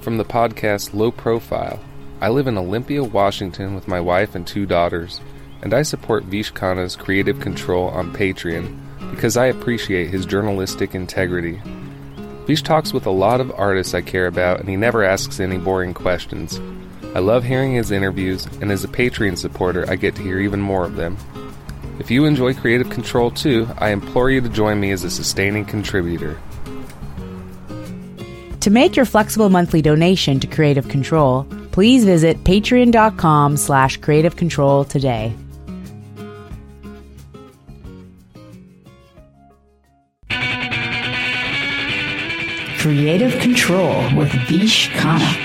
from the podcast Low Profile. I live in Olympia, Washington with my wife and two daughters, and I support Vish Khanna's creative control on Patreon because I appreciate his journalistic integrity. Vish talks with a lot of artists I care about, and he never asks any boring questions. I love hearing his interviews, and as a Patreon supporter, I get to hear even more of them. If you enjoy creative control too, I implore you to join me as a sustaining contributor. To make your flexible monthly donation to Creative Control, please visit patreon.com slash creative control today. Creative Control with Vish Khanna.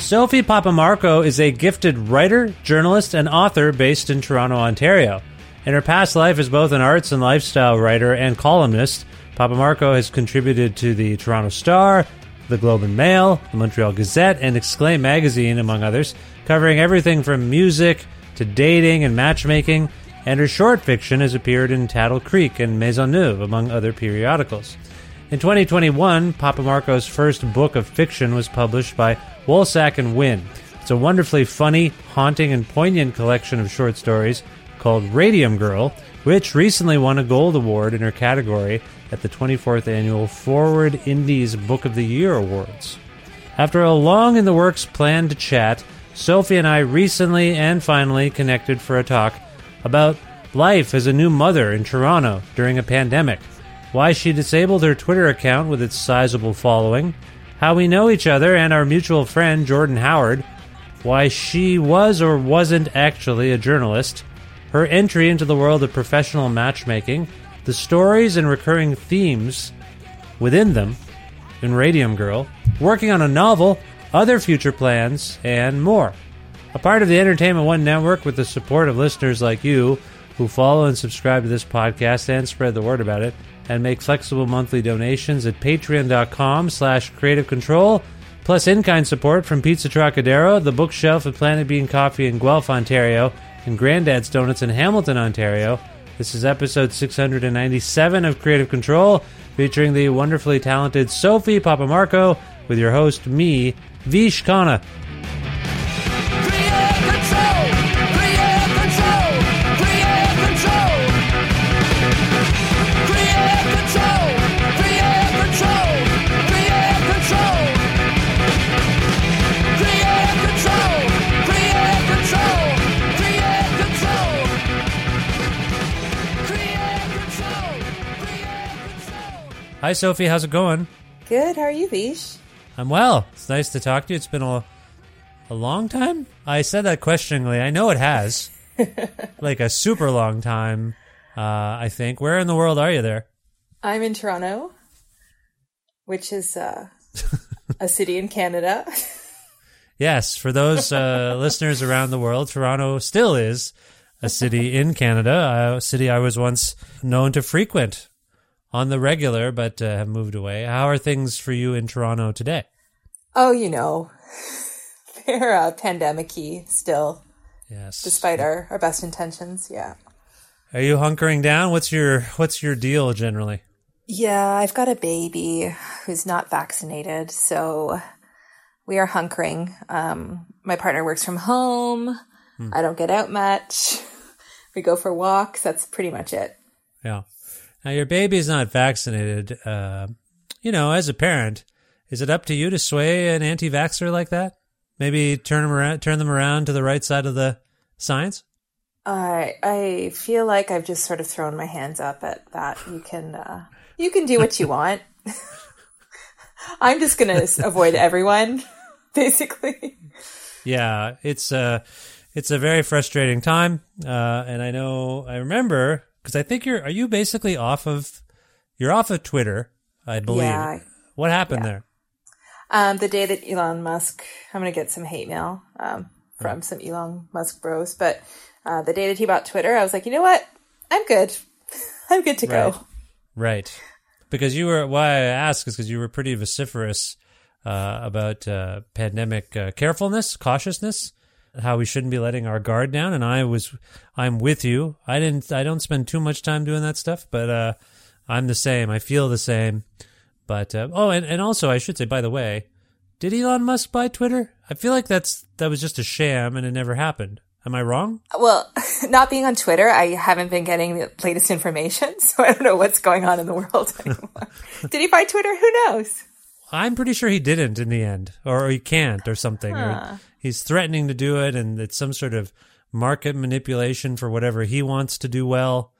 Sofi Papamarko is a gifted writer, journalist, and author based in Toronto, Ontario. In her past life as both an arts and lifestyle writer and columnist, Papamarko has contributed to the Toronto Star, the Globe and Mail, the Montreal Gazette, and Exclaim magazine, among others, covering everything from music to dating and matchmaking, and her short fiction has appeared in Taddle Creek and Maisonneuve, among other periodicals. In 2021, Papamarko's first book of fiction was published by Wolsak and Wynn. It's a wonderfully funny, haunting, and poignant collection of short stories called Radium Girl, which recently won a Gold Award in her category at the 24th annual Foreword INDIES Book of the Year Awards. After a long in the works planned chat, Sofi and I recently and finally connected for a talk about life as a new mother in Toronto during a pandemic, why she disabled her Twitter account with its sizable following, how we know each other and our mutual friend Jordan Howard, why she was or wasn't actually a journalist, her entry into the world of professional matchmaking, the stories and recurring themes within them in Radium Girl, working on a novel, other future plans, and more. A part of the Entertainment One network with the support of listeners like you who follow and subscribe to this podcast and spread the word about it and make flexible monthly donations at patreon.com slash creative control plus in-kind support from Pizza Trocadero, the bookshelf at Planet Bean Coffee in Guelph, Ontario, and Grandad's Donuts in Hamilton, Ontario. This is episode 697 of Creative Control, featuring the wonderfully talented Sofi Papamarko with your host, me, Vish Khanna. Hi, Sofi. How's it going? Good. How are you, Vish? I'm well. It's nice to talk to you. It's been a, a long time. I said that questioningly. I know it has. like a super long time, uh, I think. Where in the world are you there? I'm in Toronto, which is uh, a city in Canada. Yes, for those uh, listeners around the world, Toronto still is a city in Canada, a city I was once known to frequent on the regular, but uh, have moved away. How are things for you in Toronto today? oh, you know, they're uh, pandemic-y still, Yes. despite our, our best intentions. Yeah. Are you hunkering down? What's your What's your deal generally? Yeah, I've got a baby who's not vaccinated, so we are hunkering. Um, my partner works from home. I don't get out much. We go for walks. That's pretty much it. Yeah. Now your baby's not vaccinated. Uh, you know, as a parent, is it up to you to sway an anti-vaxxer like that? Maybe turn them around, turn them around to the right side of the science. I I feel like I've just sort of thrown my hands up at that. You can uh, you can do what you want. I'm just gonna avoid everyone, basically. Yeah, it's uh it's a very frustrating time, uh, and I know I remember because I think you're are you basically off of you're off of Twitter, I believe. Yeah. What happened there? Um, the day that Elon Musk, I'm gonna get some hate mail um, from some Elon Musk bros, but uh, the day that he bought Twitter, I was like, you know what? I'm good. I'm good to Right. go. Right. Because you were why I ask is because you were pretty vociferous uh, about uh, pandemic uh, carefulness, cautiousness, how we shouldn't be letting our guard down. And I was, I'm with you. I didn't, I don't spend too much time doing that stuff, but uh, I'm the same. I feel the same. But uh, oh, and, and also I should say, by the way, did Elon Musk buy Twitter? I feel like that's that was just a sham and it never happened. Am I wrong? Well, not being on Twitter, I haven't been getting the latest information, so I don't know what's going on in the world anymore. Did he buy Twitter? Who knows? I'm pretty sure he didn't in the end, or he can't, or something. Or he's threatening to do it, and it's some sort of market manipulation for whatever he wants to do well.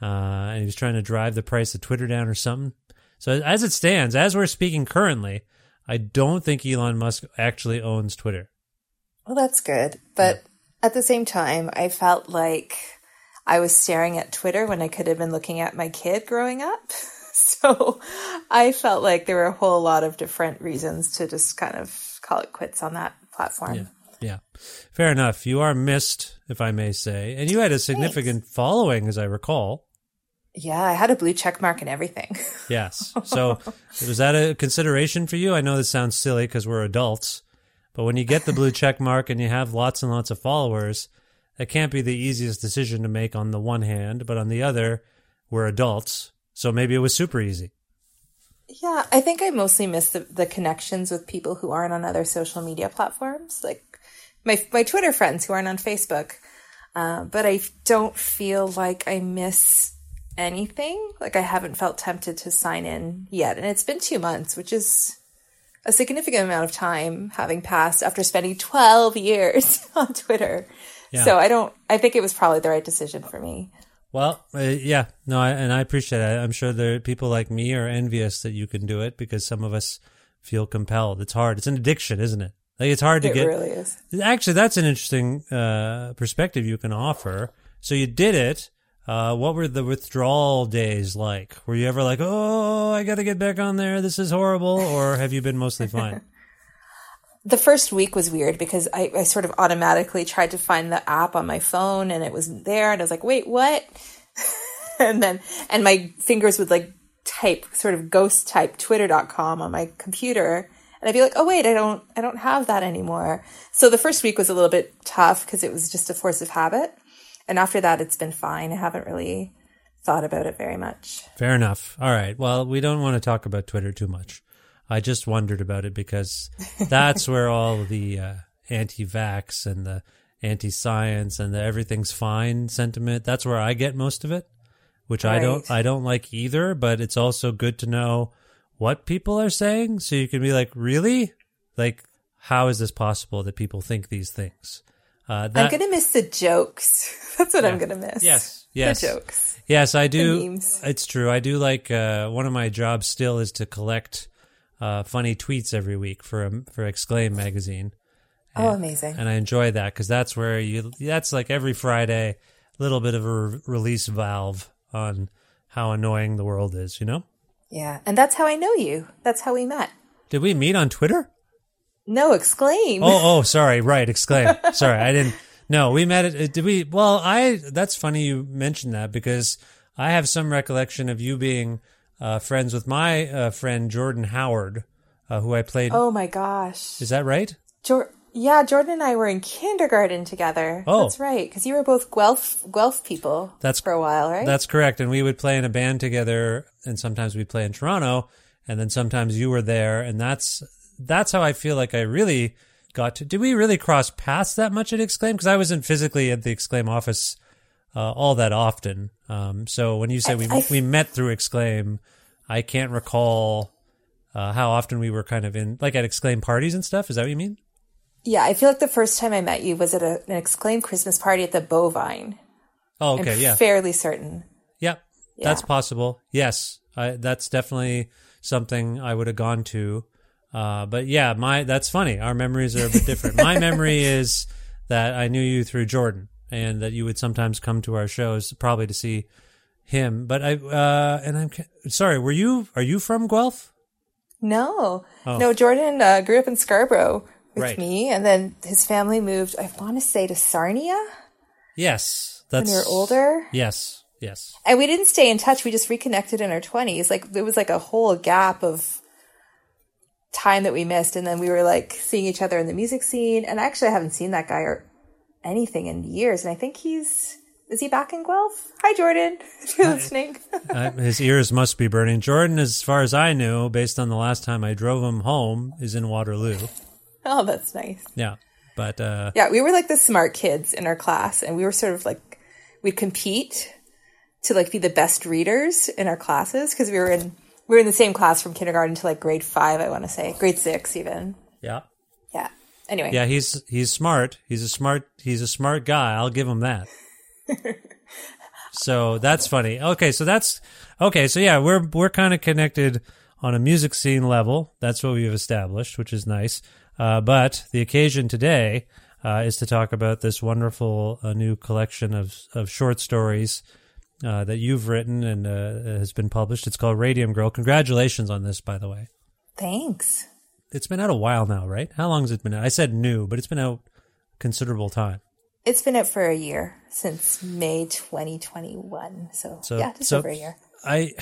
Uh, and he's trying to drive the price of Twitter down or something. So as it stands, as we're speaking currently, I don't think Elon Musk actually owns Twitter. Well, that's good. But at the same time, I felt like I was staring at Twitter when I could have been looking at my kid growing up. So I felt like there were a whole lot of different reasons to just kind of call it quits on that platform. Yeah. Yeah. Fair enough. You are missed, if I may say. And you had a significant following, as I recall. Yeah, I had a blue check mark and everything. Yes. So was that a consideration for you? I know this sounds silly because we're adults, but when you get the blue check mark and you have lots and lots of followers, that can't be the easiest decision to make on the one hand, but on the other, we're adults. So maybe it was super easy. Yeah, I think I mostly miss the, the connections with people who aren't on other social media platforms, like my my Twitter friends who aren't on Facebook. Uh, but I don't feel like I miss anything. Like I haven't felt tempted to sign in yet, and it's been two months, which is a significant amount of time having passed after spending twelve years on Twitter. Yeah. So I don't. I think it was probably the right decision for me. Well, uh, yeah, no, I, and I appreciate it. I'm sure there people like me are envious that you can do it because some of us feel compelled. It's hard. It's an addiction, isn't it? Like it's hard to It get. It really is. Actually, that's an interesting uh, perspective you can offer. So you did it. Uh, what were the withdrawal days like? Were you ever like, oh, I got to get back on there. This is horrible, or have you been mostly fine? the first week was weird because I, I sort of automatically tried to find the app on my phone and it wasn't there and I was like, wait, what? and then and my fingers would like type sort of ghost type twitter.com on my computer and I'd be like, oh wait, I don't I don't have that anymore. So the first week was a little bit tough because it was just a force of habit. And after that it's been fine. I haven't really thought about it very much. Fair enough. All right. Well, we don't want to talk about Twitter too much. I just wondered about it because that's where all the uh, anti-vax and the anti-science and the everything's fine sentiment. That's where I get most of it, which I don't. I don't like either. But it's also good to know what people are saying, so you can be like, really, like, how is this possible that people think these things? Uh, that, I'm gonna miss the jokes. That's what I'm gonna miss. Yes, yes. The jokes. Yes, I do. It's true. I do like uh, one of my jobs still is to collect uh, funny tweets every week for um, for Exclaim magazine. Oh, amazing. and I enjoy that because that's where you. That's like every Friday, a little bit of a re- release valve on how annoying the world is. You know? Yeah. And that's how I know you. That's how we met. Did we meet on Twitter? No, exclaim. Oh, oh, sorry. Right, exclaim. sorry, I didn't. No, we met it. Did we? Well, I. That's funny you mentioned that because I have some recollection of you being uh, friends with my uh, friend Jordan Howard, uh, who I played. Oh my gosh. Is that right? Jor- yeah, Jordan and I were in kindergarten together. Oh. That's right. Because you were both Guelph Guelph people. That's- for a while, right? That's correct. And we would play in a band together, and sometimes we'd play in Toronto, and then sometimes you were there, and that's that's how I feel like I really got to. Did we really cross paths that much at Exclaim? Because I wasn't physically at the Exclaim office uh, all that often. Um, so when you say we I- we met through Exclaim, I can't recall uh, how often we were kind of in like at Exclaim parties and stuff. Is that what you mean? yeah, I feel like the first time I met you was at a, an exclaim Christmas party at the Bovine. Oh, I'm okay, yeah. fairly certain. Yeah, that's possible. Yes, I, that's definitely something I would have gone to. Uh, but yeah, my that's funny. Our memories are a bit different. my memory is that I knew you through Jordan, and that you would sometimes come to our shows, probably to see him. But I uh, and I'm sorry. Were you are you from Guelph? No, Oh. no. Jordan uh, grew up in Scarborough with Right. me, and then his family moved. I want to say to Sarnia Yes, when that's you were older, Yes, yes. and we didn't stay in touch. We just reconnected in our twenties. Like there was like a whole gap of time that we missed, and then we were like seeing each other in the music scene. And actually, I haven't seen that guy or anything in years. And I think he's is he back in Guelph? Hi, Jordan. If you're listening. uh, his ears must be burning. Jordan, as far as I knew, based on the last time I drove him home, is in Waterloo. oh, that's nice. Yeah, but uh, Yeah, we were like the smart kids in our class, and we were sort of like we'd compete to like be the best readers in our classes because we were in we were in the same class from kindergarten to like grade five. I want to say grade six even. yeah. Anyway, Yeah, he's he's smart. He's a smart he's a smart guy. I'll give him that. so that's funny. Okay, so that's okay. So yeah, we're we're kind of connected on a music scene level. That's what we've established, which is nice. Uh, but the occasion today uh, is to talk about this wonderful uh, new collection of of short stories uh, that you've written and uh, has been published. It's called Radium Girl. Congratulations on this, by the way. thanks. It's been out a while now, right? How long has it been out? I said new, but it's been out considerable time. It's been out for a year since May 2021. So, So yeah, just so over a year. I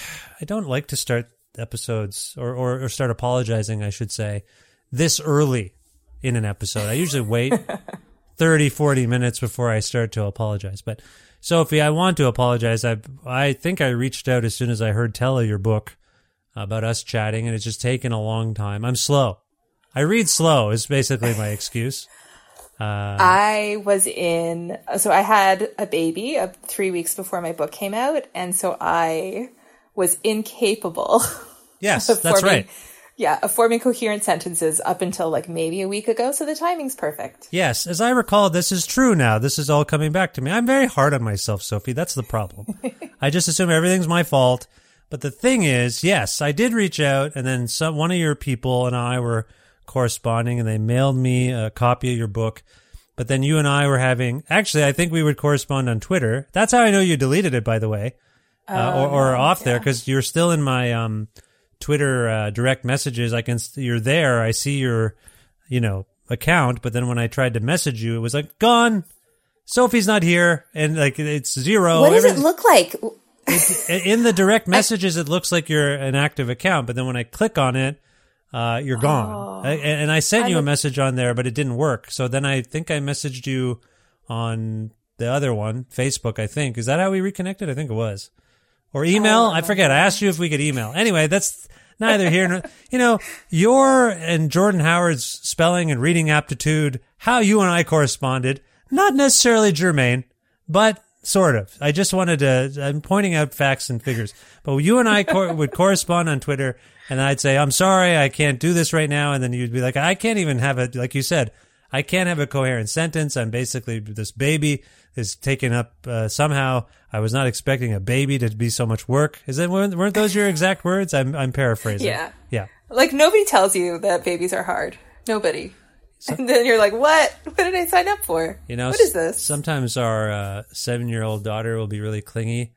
I don't like to start episodes or, or, or start apologizing, I should say, this early in an episode. I usually wait 30, 40 minutes before I start to apologize. But Sofi, I want to apologize. I I think I reached out as soon as I heard tell of your book about us chatting, and it's just taken a long time. I'm slow. I read slow is basically my excuse. I was in, so I had a baby uh, three weeks before my book came out, and so I was incapable. Yes, that's forming- right. Yeah, of forming coherent sentences up until like maybe a week ago. So the timing's perfect. Yes, as I recall, this is true now. This is all coming back to me. I'm very hard on myself, Sofi. That's the problem. I just assume everything's my fault. But the thing is, yes, I did reach out, and then some, one of your people and I were corresponding, and they mailed me a copy of your book. But then you and I were having, actually, I think we would correspond on Twitter. That's how I know you deleted it, by the way, uh, or, or off there, because you're still in my um, Twitter uh, direct messages. I can, you're there. I see your, you know, account. But then when I tried to message you, it was like gone. Sofi's not here, and like it's zero. what does it look like? In the direct messages, it looks like you're an active account, but then when I click on it, uh, you're gone. I, and I sent you a message on there, but it didn't work. So then I think I messaged you on the other one, Facebook. I think is that how we reconnected? I think it was, or email. I forget. I asked you if we could email. Anyway, that's neither here nor you know your and Jordan Howard's spelling and reading aptitude. How you and I corresponded, not necessarily germane, but sort of. I just wanted to. I'm pointing out facts and figures. But you and I cor- would correspond on Twitter, and I'd say, "I'm sorry, I can't do this right now," and then you'd be like, "I can't even have it." Like you said, I can't have a coherent sentence. I'm basically this baby is taken up uh, somehow. I was not expecting a baby to be so much work. Is that weren't weren't those your exact words? I'm I'm paraphrasing. Yeah. Yeah. Like nobody tells you that babies are hard. Nobody. And then you're like, what? What did I sign up for? You know, what is this? Sometimes our uh, seven year old daughter will be really clingy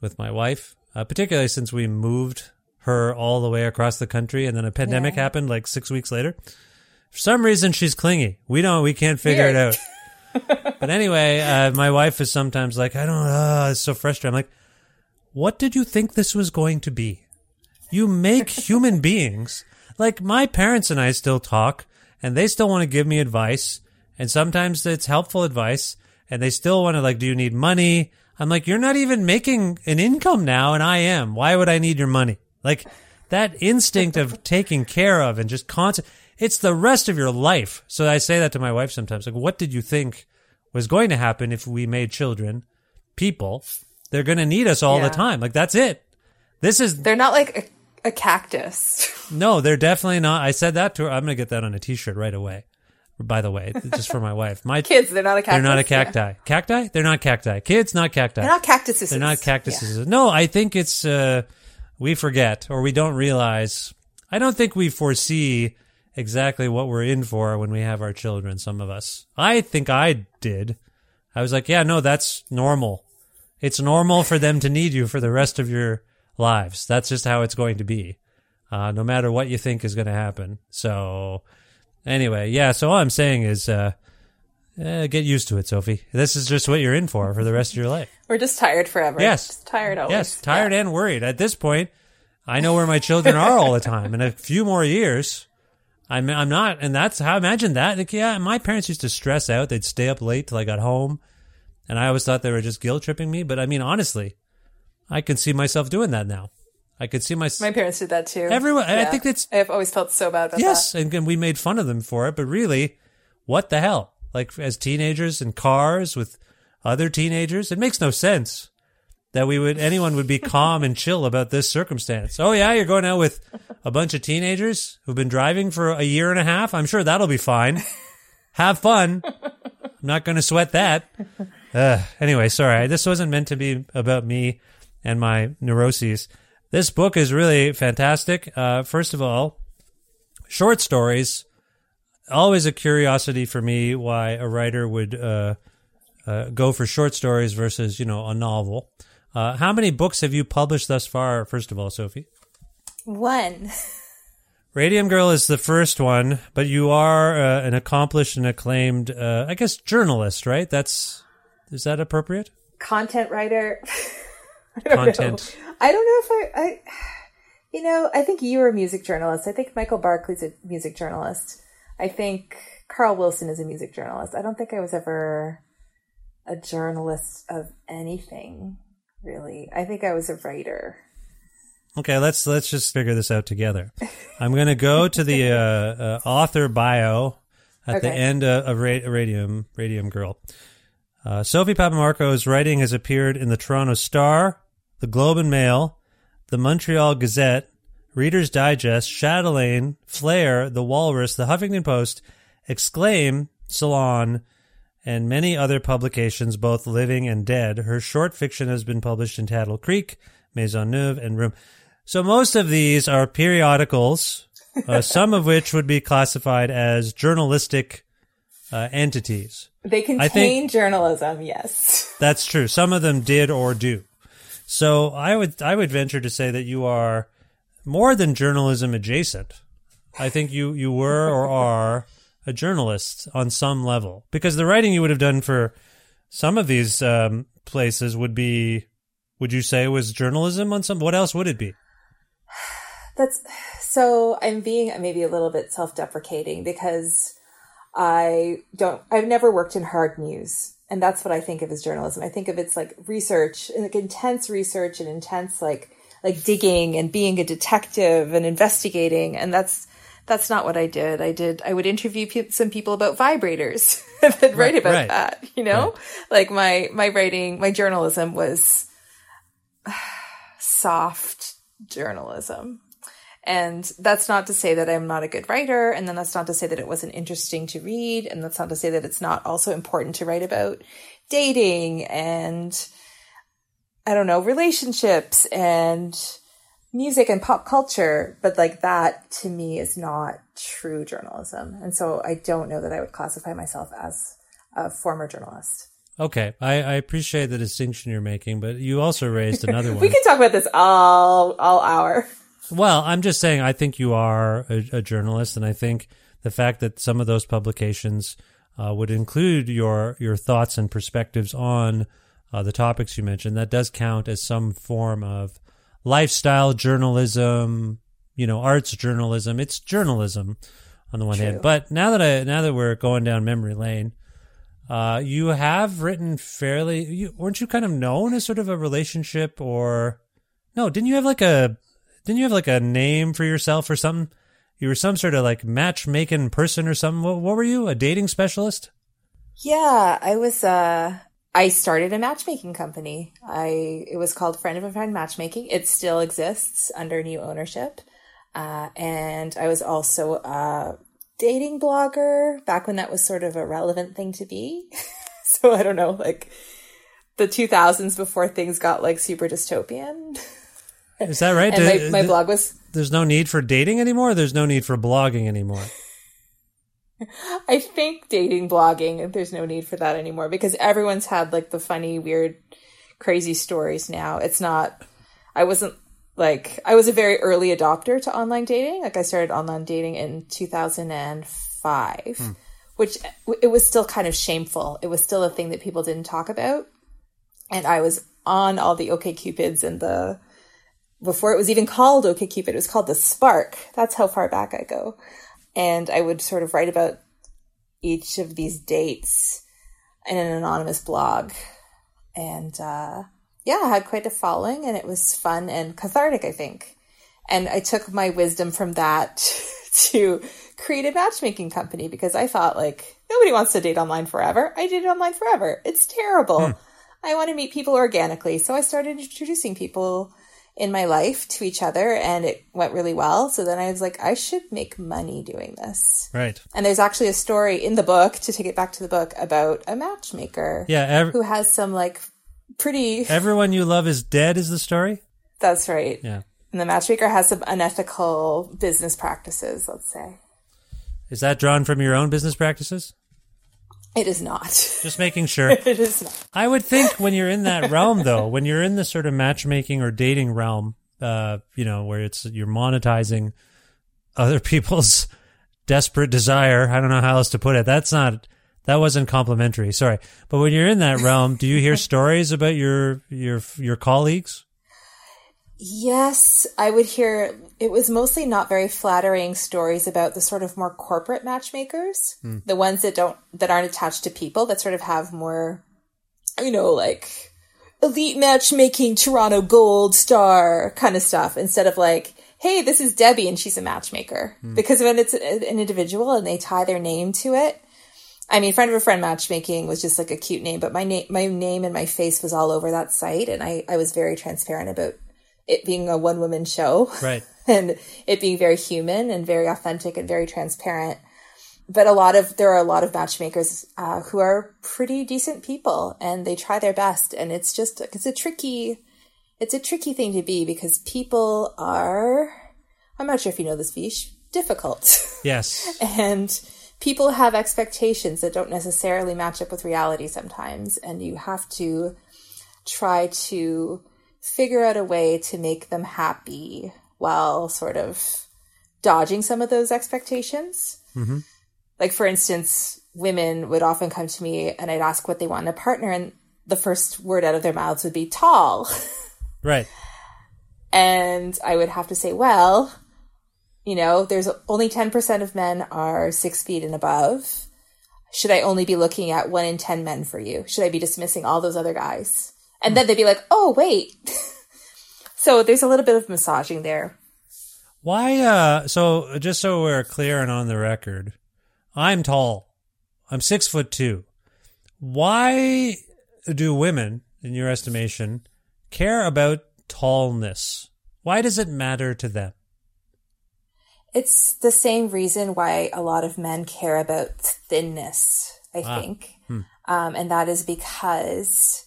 with my wife, uh, particularly since we moved her all the way across the country and then a pandemic Yeah. happened like six weeks later. For some reason, she's clingy. We don't, we can't figure it out. but anyway, uh, my wife is sometimes like, I don't know, it's so frustrating. I'm like, what did you think this was going to be? You make human beings. Like my parents and I still talk and they still want to give me advice. And sometimes it's helpful advice and they still want to like, do you need money? I'm like, you're not even making an income now and I am. Why would I need your money? Like that instinct of taking care of and just constant, it's the rest of your life. So I say that to my wife sometimes. Like, what did you think was going to happen if we made children people? They're going to need us all Yeah. the time. Like that's it. This is They're not like a, cactus. no, they're definitely not. I said that to her. I'm going to get that on a t-shirt right away. By the way, just for my wife. My Kids, they're not a cactus. they're not a Yeah. cacti. Cacti? They're not cacti. Kids, not cacti. They're not cactuses. They're not cactuses. No, I think it's uh, we forget or we don't realize. I don't think we foresee exactly what we're in for when we have our children. Some of us. I think I did. I was like, yeah, no, that's normal. It's normal for them to need you for the rest of your lives. That's just how it's going to be. Uh, no matter what you think is going to happen. So, anyway, yeah. So all I'm saying is, uh, eh, get used to it, Sofi. This is just what you're in for for the rest of your life. We're just tired forever. Yes. Just tired always. Yes, tired and worried. At this point, I know where my children are all the time. In a few more years, I'm I'm not, and that's how I imagine that. Like, yeah, my parents used to stress out. They'd stay up late till I got home, and I always thought they were just guilt tripping me. But I mean, honestly, I can see myself doing that now. I could see my, My parents did that too. Everyone- I think that's- I've always felt so bad about yes, that. and, and we made fun of them for it. But really, what the hell? Like as teenagers in cars with other teenagers, it makes no sense that we would anyone would be calm and chill about this circumstance. Oh yeah, you're going out with a bunch of teenagers who've been driving for a year and a half. I'm sure that'll be fine. Have fun. I'm not going to sweat that. Uh, anyway, sorry. This wasn't meant to be about me and my neuroses. This book is really fantastic. Uh, first of all, short stories. Always a curiosity for me why a writer would uh, uh, go for short stories versus, you know, a novel. Uh, how many books have you published thus far? First of all, Sofi. One. Radium Girl is the first one, but you are uh, an accomplished and acclaimed, uh, I guess, journalist, right? That's is that appropriate? Content writer. I don't Content. Know. I don't know if I, I, you know, I think you're a music journalist. I think Michael Barclay's a music journalist. I think Carl Wilson is a music journalist. I don't think I was ever a journalist of anything, really. I think I was a writer. Okay, let's let's just figure this out together. I'm going to go to the uh, uh, author bio at the end of, of Ra- Radium Radium Girl. Uh, Sofi Papamarko's writing has appeared in the Toronto Star, the Globe and Mail, the Montreal Gazette, Reader's Digest, Chatelaine, Flair, The Walrus, the Huffington Post, Exclaim, Salon, and many other publications, both living and dead. Her short fiction has been published in Taddle Creek, Maisonneuve, and Room. So most of these are periodicals, uh, some of which would be classified as journalistic uh, entities. They contain think- journalism, yes. That's true. Some of them did or do. So I would I would venture to say that you are more than journalism adjacent. I think you you were or are a journalist on some level because the writing you would have done for some of these um, places would be would you say was journalism on some what else would it be? That's so I'm being maybe a little bit self-deprecating because I don't I've never worked in hard news. And that's what I think of as journalism. I think of it's like research, like intense research and intense like like digging and being a detective and investigating and that's that's not what I did. I did I would interview pe- some people about vibrators and then write about right. that, you know? Like my my writing, my journalism was soft journalism. And that's not to say that I'm not a good writer, and then that's not to say that it wasn't interesting to read, and that's not to say that it's not also important to write about dating and I don't know, relationships and music and pop culture, but like that to me is not true journalism. And so I don't know that I would classify myself as a former journalist. Okay, I, I appreciate the distinction you're making, but you also raised another one. we can talk about this all all hour. Well, I'm just saying, I think you are a, a journalist, and I think the fact that some of those publications uh, would include your your thoughts and perspectives on uh, the topics you mentioned, that does count as some form of lifestyle journalism, you know, arts journalism. It's journalism on the one True. hand. But now that I now that we're going down memory lane, uh, you have written fairly. You, weren't you kind of known as sort of a relationship or no? Didn't you have like a didn't you have like a name for yourself or something? You were some sort of like matchmaking person or something. What, what were you? A dating specialist? Yeah, I was uh I started a matchmaking company. I it was called Friend of a Friend Matchmaking. It still exists under new ownership. Uh, and I was also a dating blogger back when that was sort of a relevant thing to be. so I don't know, like the 2000s before things got like super dystopian. Is that right? and my, my blog was There's no need for dating anymore. There's no need for blogging anymore. I think dating blogging, there's no need for that anymore because everyone's had like the funny, weird, crazy stories now. It's not, I wasn't like, I was a very early adopter to online dating. Like I started online dating in 2005, hmm. which it was still kind of shameful. It was still a thing that people didn't talk about. And I was on all the OK Cupids and the, before it was even called OK Cupid, it was called the Spark. That's how far back I go and I would sort of write about each of these dates in an anonymous blog. And uh, yeah, I had quite a following, and it was fun and cathartic, I think. And I took my wisdom from that to create a matchmaking company because I thought, like, nobody wants to date online forever. I did it online forever. It's terrible. I want to meet people organically. So I started introducing people in my life to each other and it went really well. So then I was like, I should make money doing this. Right. And there's actually a story in the book, to take it back to the book, about a matchmaker Yeah. Ev- who has some like pretty. everyone you love is dead. Is the story? That's right. Yeah. And the matchmaker has some unethical business practices, let's say. Is that drawn from your own business practices? It is not. Just making sure. it is not. I would think when you're in that realm, though, when you're in the sort of matchmaking or dating realm, uh, you know, where it's you're monetizing other people's desperate desire. I don't know how else to put it. That's not that wasn't complimentary. Sorry, but when you're in that realm, do you hear stories about your your your colleagues? Yes, I would hear it was mostly not very flattering stories about the sort of more corporate matchmakers, hmm. the ones that don't that aren't attached to people that sort of have more you know like elite matchmaking Toronto Gold Star kind of stuff instead of like hey, this is Debbie and she's a matchmaker. Hmm. Because when it's an individual and they tie their name to it, I mean, friend of a friend matchmaking was just like a cute name, but my name, my name and my face was all over that site, and I, I was very transparent about it being a one woman show, Right. and it being very human and very authentic and very transparent. But a lot of there are a lot of matchmakers uh, who are pretty decent people, and they try their best, and it's just it's a tricky, it's a tricky thing to be because people are, I'm not sure if you know this, Vish, difficult. Yes. and people have expectations that don't necessarily match up with reality sometimes and you have to try to figure out a way to make them happy while sort of dodging some of those expectations mm-hmm. like for instance women would often come to me and i'd ask what they want in a partner and the first word out of their mouths would be tall Right. and I would have to say, well, you know, there's only 10% of men are six feet and above. Should I only be looking at one in 10 men for you? Should I be dismissing all those other guys? And then they'd be like, oh, wait. so there's a little bit of massaging there. Why? Uh. So just so we're clear and on the record, I'm tall. I'm six foot two. Why do women, in your estimation, care about tallness? Why does it matter to them? It's the same reason why a lot of men care about thinness, I Ah. think. Um, and that is because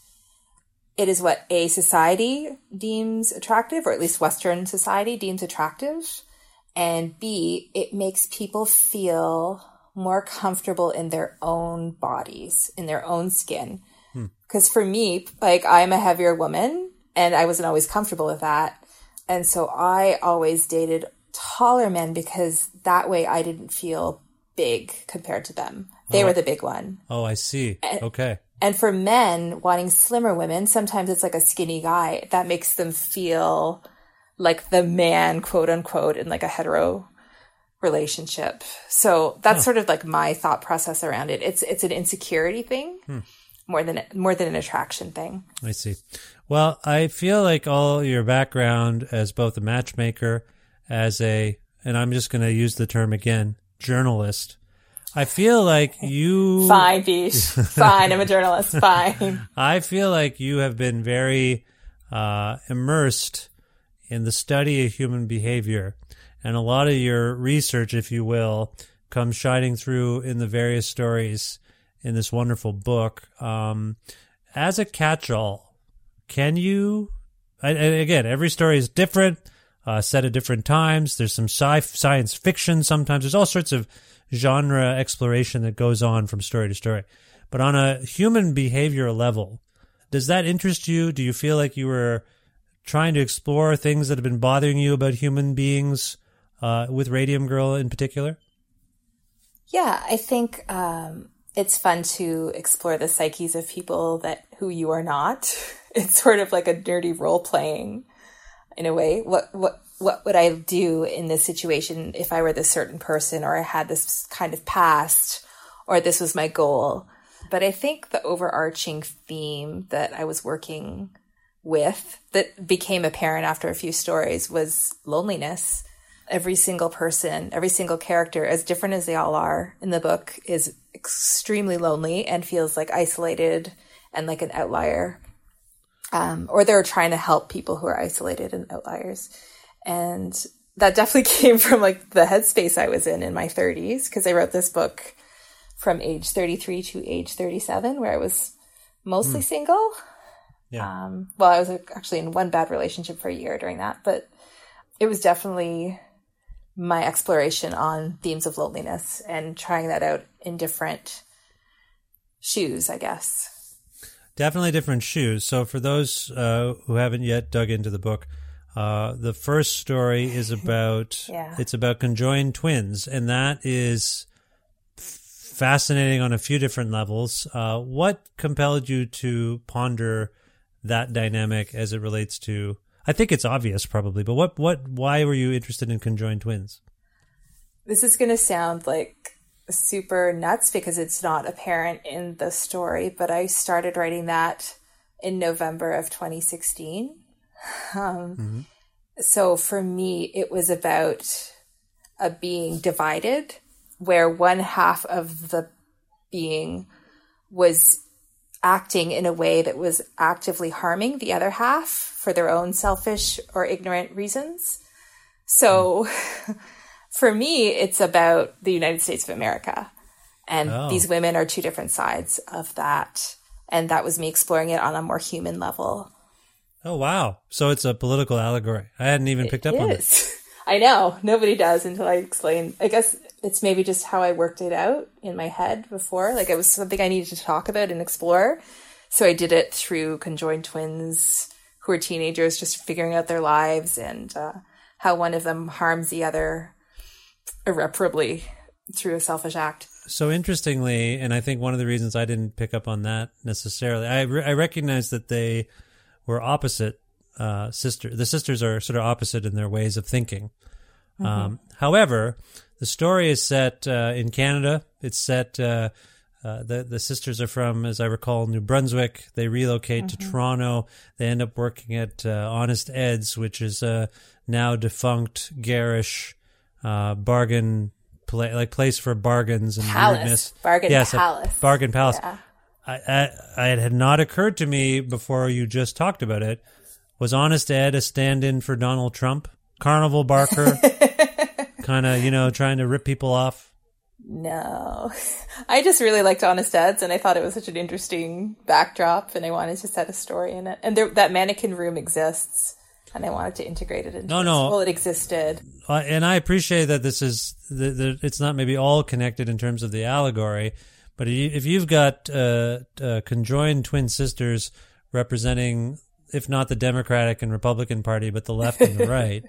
it is what a society deems attractive, or at least Western society deems attractive. And B, it makes people feel more comfortable in their own bodies, in their own skin. Hmm. Because for me, like, I'm a heavier woman and I wasn't always comfortable with that. And so I always dated taller men because that way I didn't feel big compared to them. They oh, were the big one. Oh, I see. Okay. And for men wanting slimmer women, sometimes it's like a skinny guy that makes them feel like the man, quote unquote, in like a hetero relationship. So that's sort of like my thought process around it. It's it's an insecurity thing hmm. more than more than an attraction thing. I see. Well, I feel like all your background as both a matchmaker, as a, and I'm just going to use the term again, journalist. I feel like you. Fine, Beach. Fine. I'm a journalist. Fine. I feel like you have been very uh, immersed in the study of human behavior, and a lot of your research, if you will, comes shining through in the various stories in this wonderful book. Um, as a catch-all, can you? And again, every story is different, uh, set at different times. There's some sci- science fiction. Sometimes there's all sorts of genre exploration that goes on from story to story. But on a human behavior level, does that interest you? Do you feel like you were trying to explore things that have been bothering you about human beings, uh, with Radium Girl in particular? Yeah, I think um, it's fun to explore the psyches of people that who you are not. It's sort of like a dirty role playing in a way. What what what would I do in this situation if I were this certain person or I had this kind of past or this was my goal? But I think the overarching theme that I was working with that became apparent after a few stories was loneliness. Every single person, every single character, as different as they all are in the book, is extremely lonely and feels like isolated and like an outlier. Um, or they're trying to help people who are isolated and outliers. And that definitely came from like the headspace I was in in my 30s because I wrote this book from age 33 to age 37 where I was mostly single. Yeah. Um, well, I was actually in one bad relationship for a year during that, but it was definitely my exploration on themes of loneliness and trying that out in different shoes, I guess. Definitely different shoes. So for those uh, who haven't yet dug into the book, uh, the first story is about Yeah. it's about conjoined twins, and that is f- fascinating on a few different levels. Uh, what compelled you to ponder that dynamic as it relates to? I think it's obvious, probably, but what what why were you interested in conjoined twins? This is going to sound like super nuts because it's not apparent in the story, but I started writing that in November of 2016. Um, So for me, it was about a being divided where one half of the being was acting in a way that was actively harming the other half for their own selfish or ignorant reasons. So for me, it's about the United States of America. And Oh. these women are two different sides of that. And that was me exploring it on a more human level. Oh wow! So it's a political allegory. I hadn't even picked up on that. Yes. I know. Nobody does until I explain. I guess it's maybe just how I worked it out in my head before. Like it was something I needed to talk about and explore. So I did it through conjoined twins who are teenagers just figuring out their lives and uh, how one of them harms the other irreparably through a selfish act. So interestingly, and I think one of the reasons I didn't pick up on that necessarily, I, re- I recognize that they were opposite uh, sister. The sisters are sort of opposite in their ways of thinking. Um, however, the story is set uh, in Canada. It's set. Uh, uh, the the sisters are from, as I recall, New Brunswick. They relocate to Toronto. They end up working at uh, Honest Ed's, which is a now defunct garish uh, bargain pla- like place for bargains and Palace. weirdness. Bargain yes, Palace. bargain palace. Yeah. I, I, it had not occurred to me before you just talked about it. Was Honest Ed a stand-in for Donald Trump? Carnival Barker, kind of, you know, trying to rip people off? No, I just really liked Honest Ed's, and I thought it was such an interesting backdrop, and I wanted to set a story in it. And there, that mannequin room exists, and I wanted to integrate it into. No, no. Well, it existed. Uh, and I appreciate that this is the, the, it's not maybe all connected in terms of the allegory, but if you- if you've got uh, uh, conjoined twin sisters representing, if not the Democratic and Republican Party, but the left and the right,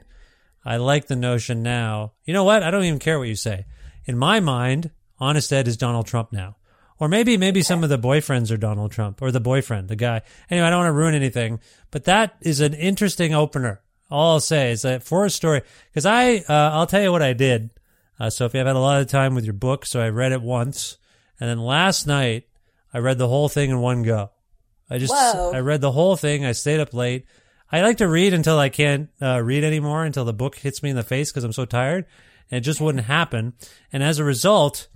I like the notion now. You know what? I don't even care what you say. In my mind, Honest Ed is Donald Trump now. Or maybe maybe some of the boyfriends are Donald Trump or the boyfriend, the guy. Anyway, I don't want to ruin anything, but that is an interesting opener. All I'll say is that for a story, because I uh, I'll tell you what I did. Uh, Sofi, I've had a lot of time with your book, so I read it once, and then last night I read the whole thing in one go. I just Whoa. I read the whole thing. I stayed up late. I like to read until I can't uh, read anymore, until the book hits me in the face because I'm so tired, and it just wouldn't happen. And as a result,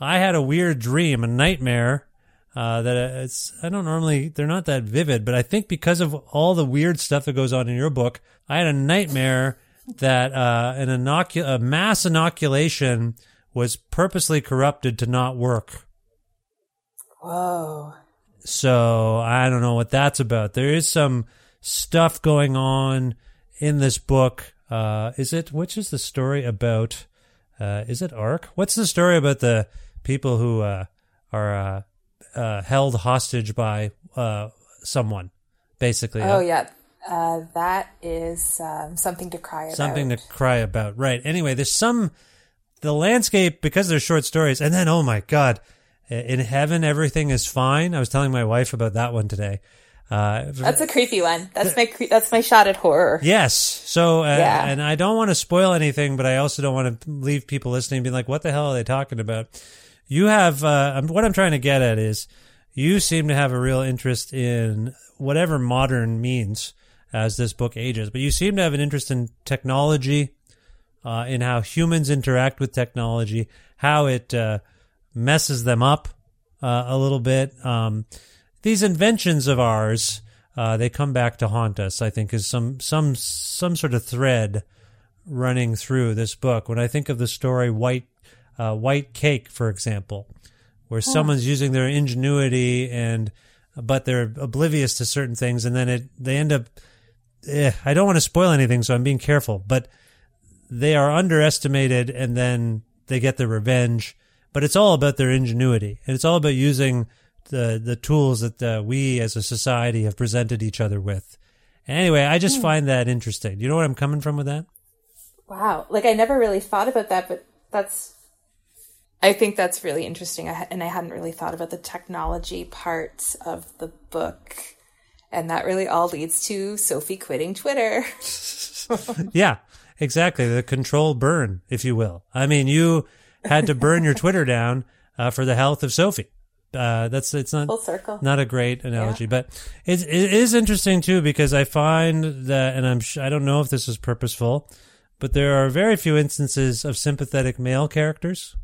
I had a weird dream, a nightmare. Uh, that uh, it's I don't normally they're not that vivid, but I think because of all the weird stuff that goes on in your book, I had a nightmare that uh, an inocu- a mass inoculation was purposely corrupted to not work. Whoa. So I don't know what that's about. There is some stuff going on in this book. Uh, is it which is the story about? Uh, is it Ark? What's the story about the people who uh, are uh, uh, held hostage by uh, someone? Basically, Oh yeah, uh, that is um, something to cry about. something to cry about. Right. Anyway, there's some the landscape because they're short stories, and then oh my god, in heaven everything is fine. I was telling my wife about that one today. Uh, That's a creepy one. That's my that's my shot at horror. Yes. So, uh, Yeah. and I don't want to spoil anything, but I also don't want to leave people listening being like, what the hell are they talking about? You have, uh, what I'm trying to get at is you seem to have a real interest in whatever modern means as this book ages, but you seem to have an interest in technology, uh, in how humans interact with technology, how it, uh, messes them up, uh, a little bit. Um, these inventions of ours, uh, they come back to haunt us. I think is some some some sort of thread running through this book. When I think of the story White uh, White Cake, for example, where someone's using their ingenuity and but they're oblivious to certain things, and then it they end up. Eh, I don't want to spoil anything, so I'm being careful, but they are underestimated, and then they get their revenge. But it's all about their ingenuity, and it's all about using the the tools that uh, we as a society have presented each other with. Anyway, I just find that interesting. You know where I'm coming from with that? Wow. Like I never really thought about that, but that's. I think that's really interesting, I, and I hadn't really thought about the technology parts of the book, and that really all leads to Sofi quitting Twitter. Yeah, exactly. The control burn, if you will. I mean, you had to burn your Twitter down uh, for the health of Sofi. Uh, that's it's not Full circle. not a great analogy, but it, it is interesting too because I find that, and I'm sh- I don't know if this is purposeful, but there are very few instances of sympathetic male characters.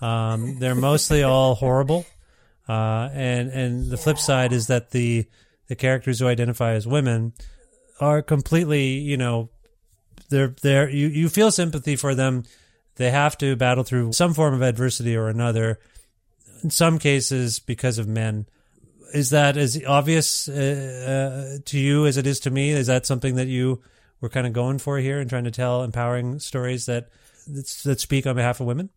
Um, they're mostly all horrible, uh, and and the flip side is that the the characters who identify as women are completely, you know, they're they're you you feel sympathy for them. They have to battle through some form of adversity or another. In some cases, because of men. Is that as obvious uh, uh, to you as it is to me? Is that something that you were kind of going for here and trying to tell empowering stories that that speak on behalf of women?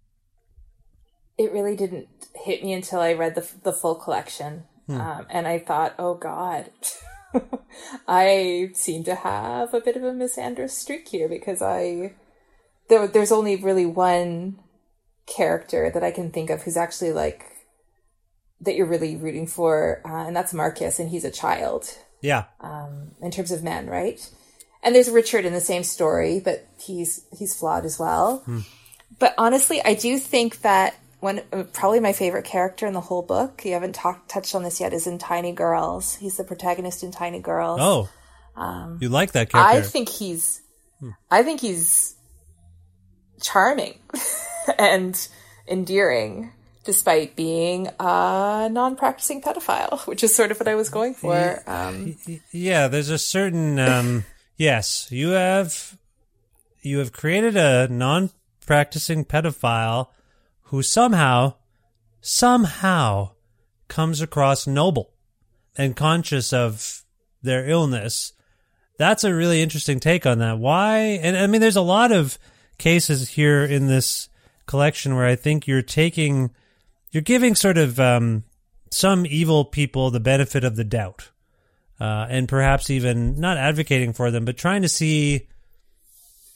it really didn't hit me until I read the the full collection, um, and I thought, oh God, I seem to have a bit of a misandrous streak here because I there there's only really one character that I can think of who's actually like that you're really rooting for, uh, and that's Marcus, and he's a child Yeah, in terms of men, right? And there's Richard in the same story, but he's he's flawed as well. But honestly, I do think that one uh, probably my favorite character in the whole book. You haven't talked touched on this yet. Is in Tiny Girls. He's the protagonist in Tiny Girls. Oh, you like that character? I think he's, I think he's charming and endearing, despite being a non-practicing pedophile, which is sort of what I was going for. Um, yeah. There's a certain um, yes. You have you have created a non practicing pedophile who somehow, somehow comes across noble and conscious of their illness. That's a really interesting take on that. Why? And I mean, there's a lot of cases here in this collection where I think you're taking, you're giving sort of um, some evil people the benefit of the doubt. Uh, and perhaps even not advocating for them, but trying to see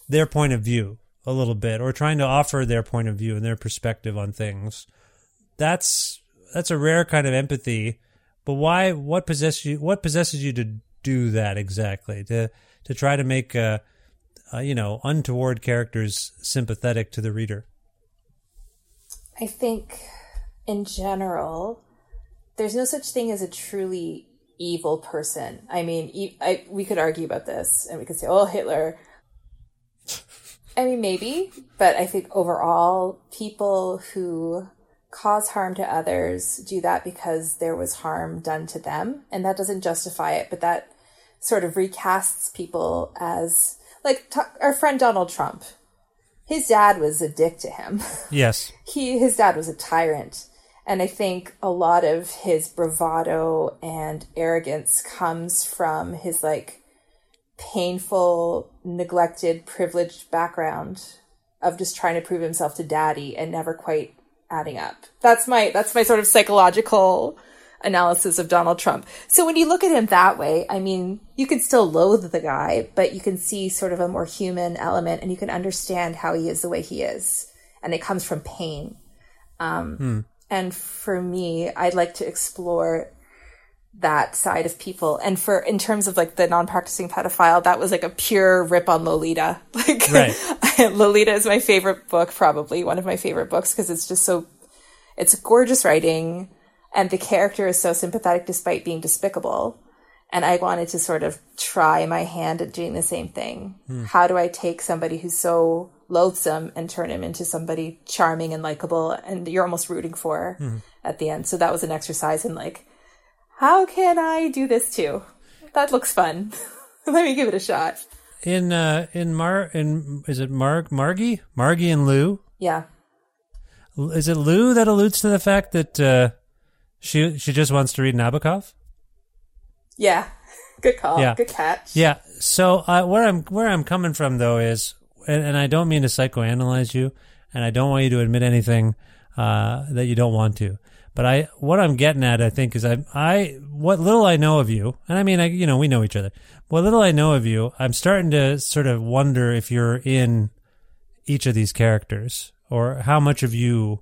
their point of view a little bit, or trying to offer their point of view and their perspective on things. That's that's a rare kind of empathy. But why? What possesses you? What possesses you to do that exactly? To to try to make uh, uh, you know untoward characters sympathetic to the reader. I think, in general, there's no such thing as a truly evil person. I mean, e- I, we could argue about this, and we could say, "Oh, Hitler." I mean, maybe, but I think overall, people who cause harm to others do that because there was harm done to them, and that doesn't justify it, but that sort of recasts people as like t- our friend Donald Trump. His dad was a dick to him. Yes. he his dad was a tyrant. And I think a lot of his bravado and arrogance comes from his like painful, neglected, privileged background of just trying to prove himself to daddy and never quite adding up. That's my that's my sort of psychological analysis of Donald Trump. So when you look at him that way, I mean, you can still loathe the guy, but you can see sort of a more human element and you can understand how he is the way he is. And it comes from pain. Um, Hmm. And for me, I'd like to explore that side of people. And for in terms of like the non-practicing pedophile, that was like a pure rip on Lolita. Like Right. Lolita is my favorite book, probably one of my favorite books because it's just so it's gorgeous writing and the character is so sympathetic despite being despicable. And I wanted to sort of try my hand at doing the same thing. Hmm. How do I take somebody who's so loathsome and turn him into somebody charming and likable and you're almost rooting for hmm. at the end? So that was an exercise in like, how can I do this too? That looks fun. Let me give it a shot. In uh in Mar in is it Marg Margie Margie and Lou Yeah. Is it Lou that alludes to the fact that uh she she just wants to read Nabokov? Yeah. Good call. Yeah. Good catch. Yeah. So uh, where I'm where I'm coming from though is, and, and I don't mean to psychoanalyze you, and I don't want you to admit anything uh, that you don't want to. But I, what I'm getting at, I think, is I, I, what little I know of you, and I mean, I, you know, we know each other. What little I know of you, I'm starting to sort of wonder if you're in each of these characters, or how much of you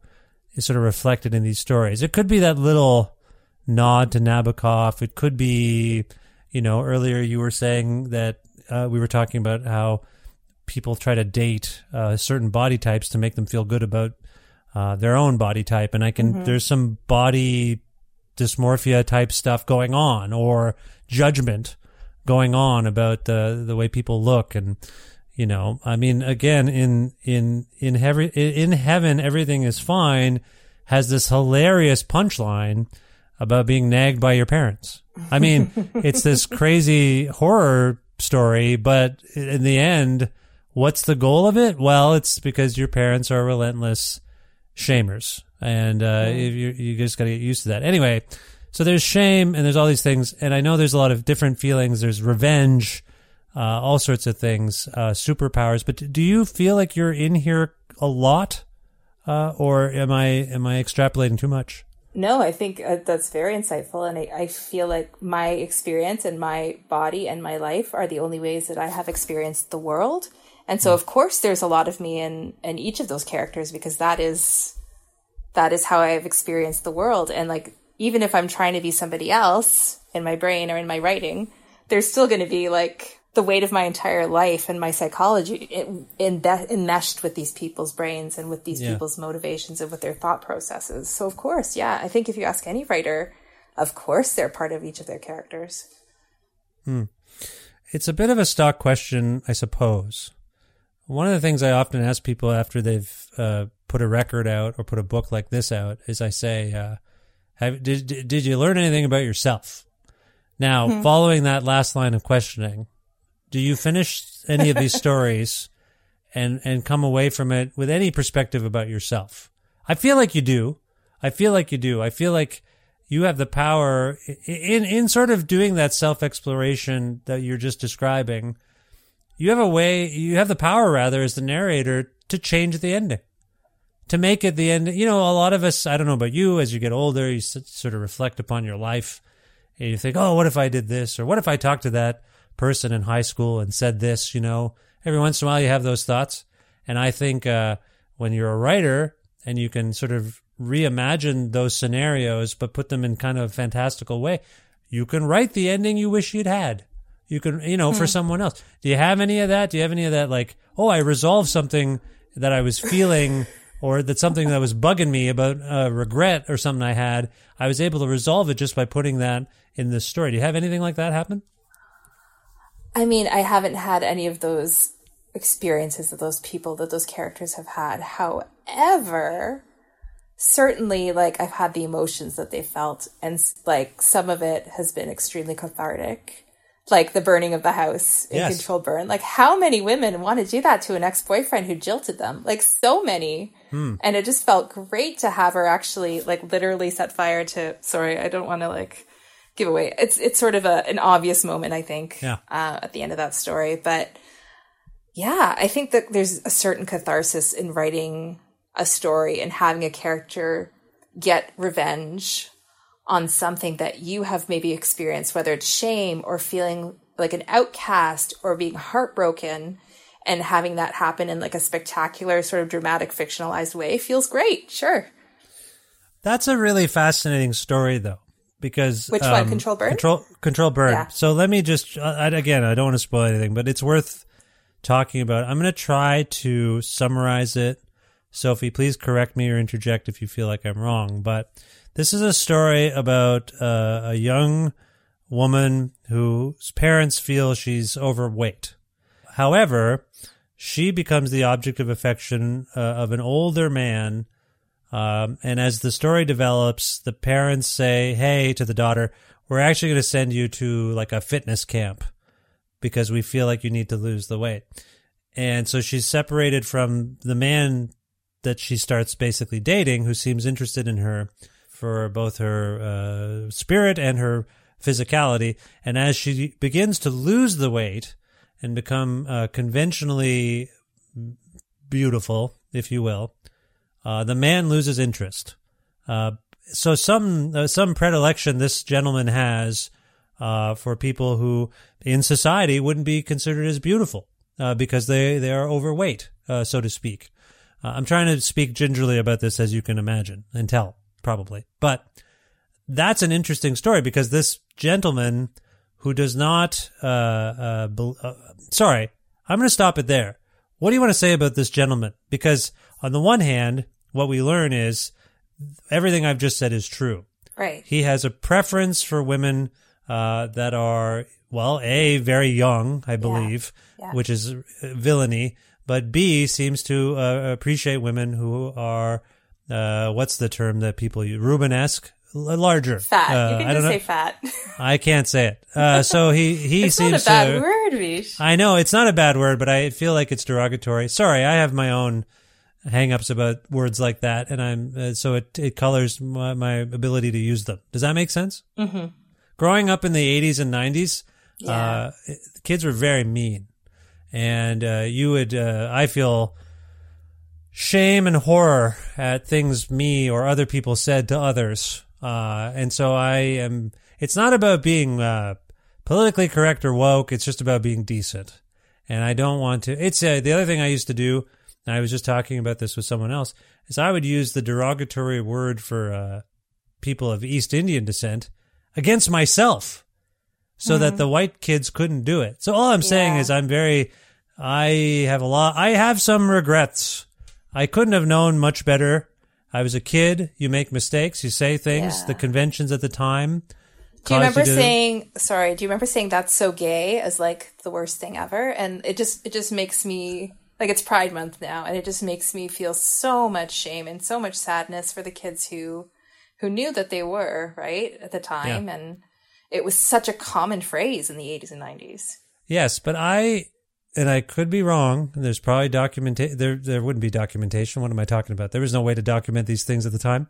is sort of reflected in these stories. It could be that little nod to Nabokov. It could be, you know, earlier you were saying that uh, we were talking about how people try to date uh, certain body types to make them feel good about uh, their own body type, and I can. There's some body dysmorphia type stuff going on, or judgment going on about the the way people look, and you know, I mean, again, in in in heaven, in heaven, everything is fine. Has this hilarious punchline about being nagged by your parents. I mean, it's this crazy horror story, but in the end, what's the goal of it? Well, it's because your parents are relentless shamers, and uh, you, you just got to get used to that. Anyway, so there's shame, and there's all these things, and I know there's a lot of different feelings. There's revenge, uh, all sorts of things, uh, superpowers. But do you feel like you're in here a lot, uh, or am I am I extrapolating too much? No, I think uh, that's very insightful. And I, I feel like my experience and my body and my life are the only ways that I have experienced the world. And so, of course, there's a lot of me in, in each of those characters because that is, that is how I've experienced the world. And like, even if I'm trying to be somebody else in my brain or in my writing, there's still going to be like the weight of my entire life and my psychology in, in, enmeshed with these people's brains and with these Yeah. people's motivations and with their thought processes. So, of course, yeah, I think if you ask any writer, of course they're part of each of their characters. Hmm. It's a bit of a stock question, I suppose. One of the things I often ask people after they've uh, put a record out or put a book like this out is I say, uh, have, did, did did you learn anything about yourself? Now, following that last line of questioning, do you finish any of these stories and and come away from it with any perspective about yourself. I feel like you do. I feel like you do. I feel like you have the power in in sort of doing that self exploration that you're just describing. You have a way. You have the power, rather, as the narrator, to change the ending, to make it the end. You know, a lot of us. I don't know about you. As you get older, you sort of reflect upon your life, and you think, "Oh, what if I did this?" or "What if I talked to that person in high school and said this?" You know, every once in a while you have those thoughts, and I think uh, when you're a writer and you can sort of reimagine those scenarios, but put them in kind of a fantastical way. You can write the ending you wish you'd had. You can, you know, hmm. for someone else. Do you have any of that? Do you have any of that? Like, oh, I resolved something that I was feeling, or that something that was bugging me about a regret or something I had. I was able to resolve it just by putting that in this story. Do you have anything like that happen? I mean, I haven't had any of those experiences that those people that those characters have had. However, certainly like I've had the emotions that they felt and like some of it has been extremely cathartic. Like the burning of the house in yes. controlled burn. Like how many women want to do that to an ex-boyfriend who jilted them? Like so many. Hmm. And it just felt great to have her actually like literally set fire to sorry, I don't want to like give away. It's it's sort of a an obvious moment, I think, yeah. uh, at the end of that story. But yeah, I think that there's a certain catharsis in writing a story and having a character get revenge on something that you have maybe experienced, whether it's shame or feeling like an outcast or being heartbroken and having that happen in like a spectacular sort of dramatic fictionalized way feels great. Sure. That's a really fascinating story though. Because which um, one? Control burn. Control control burn. Yeah. So let me just uh, again. I don't want to spoil anything, but it's worth talking about. I'm going to try to summarize it Sofi, please correct me or interject if you feel like I'm wrong. But this is a story about uh, a young woman whose parents feel she's overweight. However, she becomes the object of affection uh, of an older man. Um, and as the story develops, the parents say, Hey, to the daughter, we're actually going to send you to like a fitness camp because we feel like you need to lose the weight. And so she's separated from the man that she starts basically dating, who seems interested in her for both her uh, spirit and her physicality. And as she begins to lose the weight and become uh, conventionally beautiful, if you will, uh, the man loses interest. Uh, so some uh, some predilection this gentleman has uh, for people who in society wouldn't be considered as beautiful because they they are overweight, so to speak. Uh, I'm trying to speak gingerly about this, as you can imagine and tell, probably. But that's an interesting story because this gentleman who does not, uh, uh, be- uh, sorry, I'm going to stop it there. What do you want to say about this gentleman? Because on the one hand, what we learn is everything I've just said is true. Right. He has a preference for women uh, that are, well, A, very young, I believe, yeah. Yeah. which is villainy but B seems to uh, appreciate women who are uh, what's the term that people use? Rubenesque, larger. Fat. Uh, you can just say fat. I can't say it. Uh, so he he it's seems not a bad to, word, Vish. I know it's not a bad word, but I feel like it's derogatory. Sorry, I have my own hangups about words like that, and I'm uh, so it it colors my, my, ability to use them. Does that make sense? Mm-hmm. Growing up in the '80s and '90s, yeah. Uh, kids were very mean and uh, you would uh, I feel shame and horror at things me or other people said to others, uh, and so I am. It's not about being uh, politically correct or woke. It's just about being decent, and I don't want to. It's uh, the other thing I used to do. I was just talking about this with someone else. Is I would use the derogatory word for uh, people of East Indian descent against myself so mm-hmm. that the white kids couldn't do it. So all I'm saying yeah. is I'm very I have a lot. I have some regrets. I couldn't have known much better. I was a kid. You make mistakes. You say things. Yeah. The conventions at the time. Do you remember you to... saying? Sorry. Do you remember saying that's so gay as like the worst thing ever? And it just it just makes me like it's Pride Month now, and it just makes me feel so much shame and so much sadness for the kids who who knew that they were right at the time, yeah. and it was such a common phrase in the eighties and nineties. Yes, but I and I could be wrong. There's probably documentation. There, there wouldn't be documentation. What am I talking about? There was no way to document these things at the time.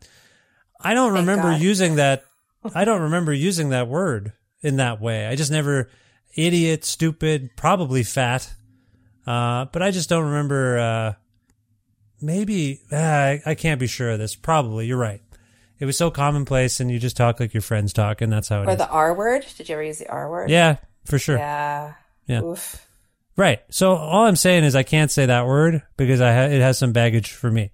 I don't Thank remember God. using that. I don't remember using that word in that way. I just never idiot, stupid, probably fat. Uh, but I just don't remember. Uh, maybe uh, I, I can't be sure of this. Probably you're right. It was so commonplace, and you just talk like your friends talk, and that's how it is. Or the R word. Did you ever use the R word? yeah, for sure. Yeah. Yeah. Oof. Right. So all I'm saying is I can't say that word because I ha- it has some baggage for me.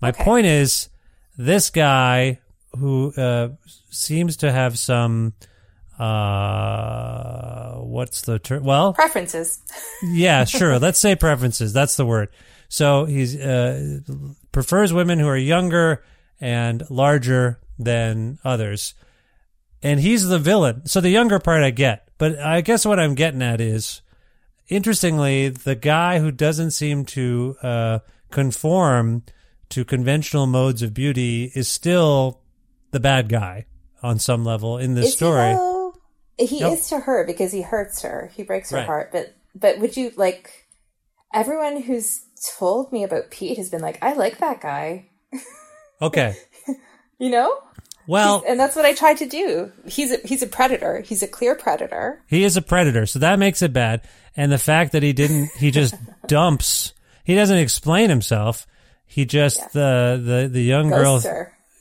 My Okay. point is this guy who uh, seems to have some uh what's the term? Well, Preferences. yeah, sure. Let's say preferences. That's the word. So he's uh, prefers women who are younger and larger than others, and he's the villain. So the younger part I get, but I guess what I'm getting at is, interestingly, the guy who doesn't seem to uh, conform to conventional modes of beauty is still the bad guy on some level in this Is story. He, though? he Nope. is to her because he hurts her. He breaks her Right. heart. But but would you like everyone who's told me about Pete has been like, I like that guy. Okay. You know? Well, And that's what I tried to do. He's a he's a predator. He's a clear predator. He is a predator, so that makes it bad. And the fact that he didn't, he just dumps. He doesn't explain himself. He just the the the young girl.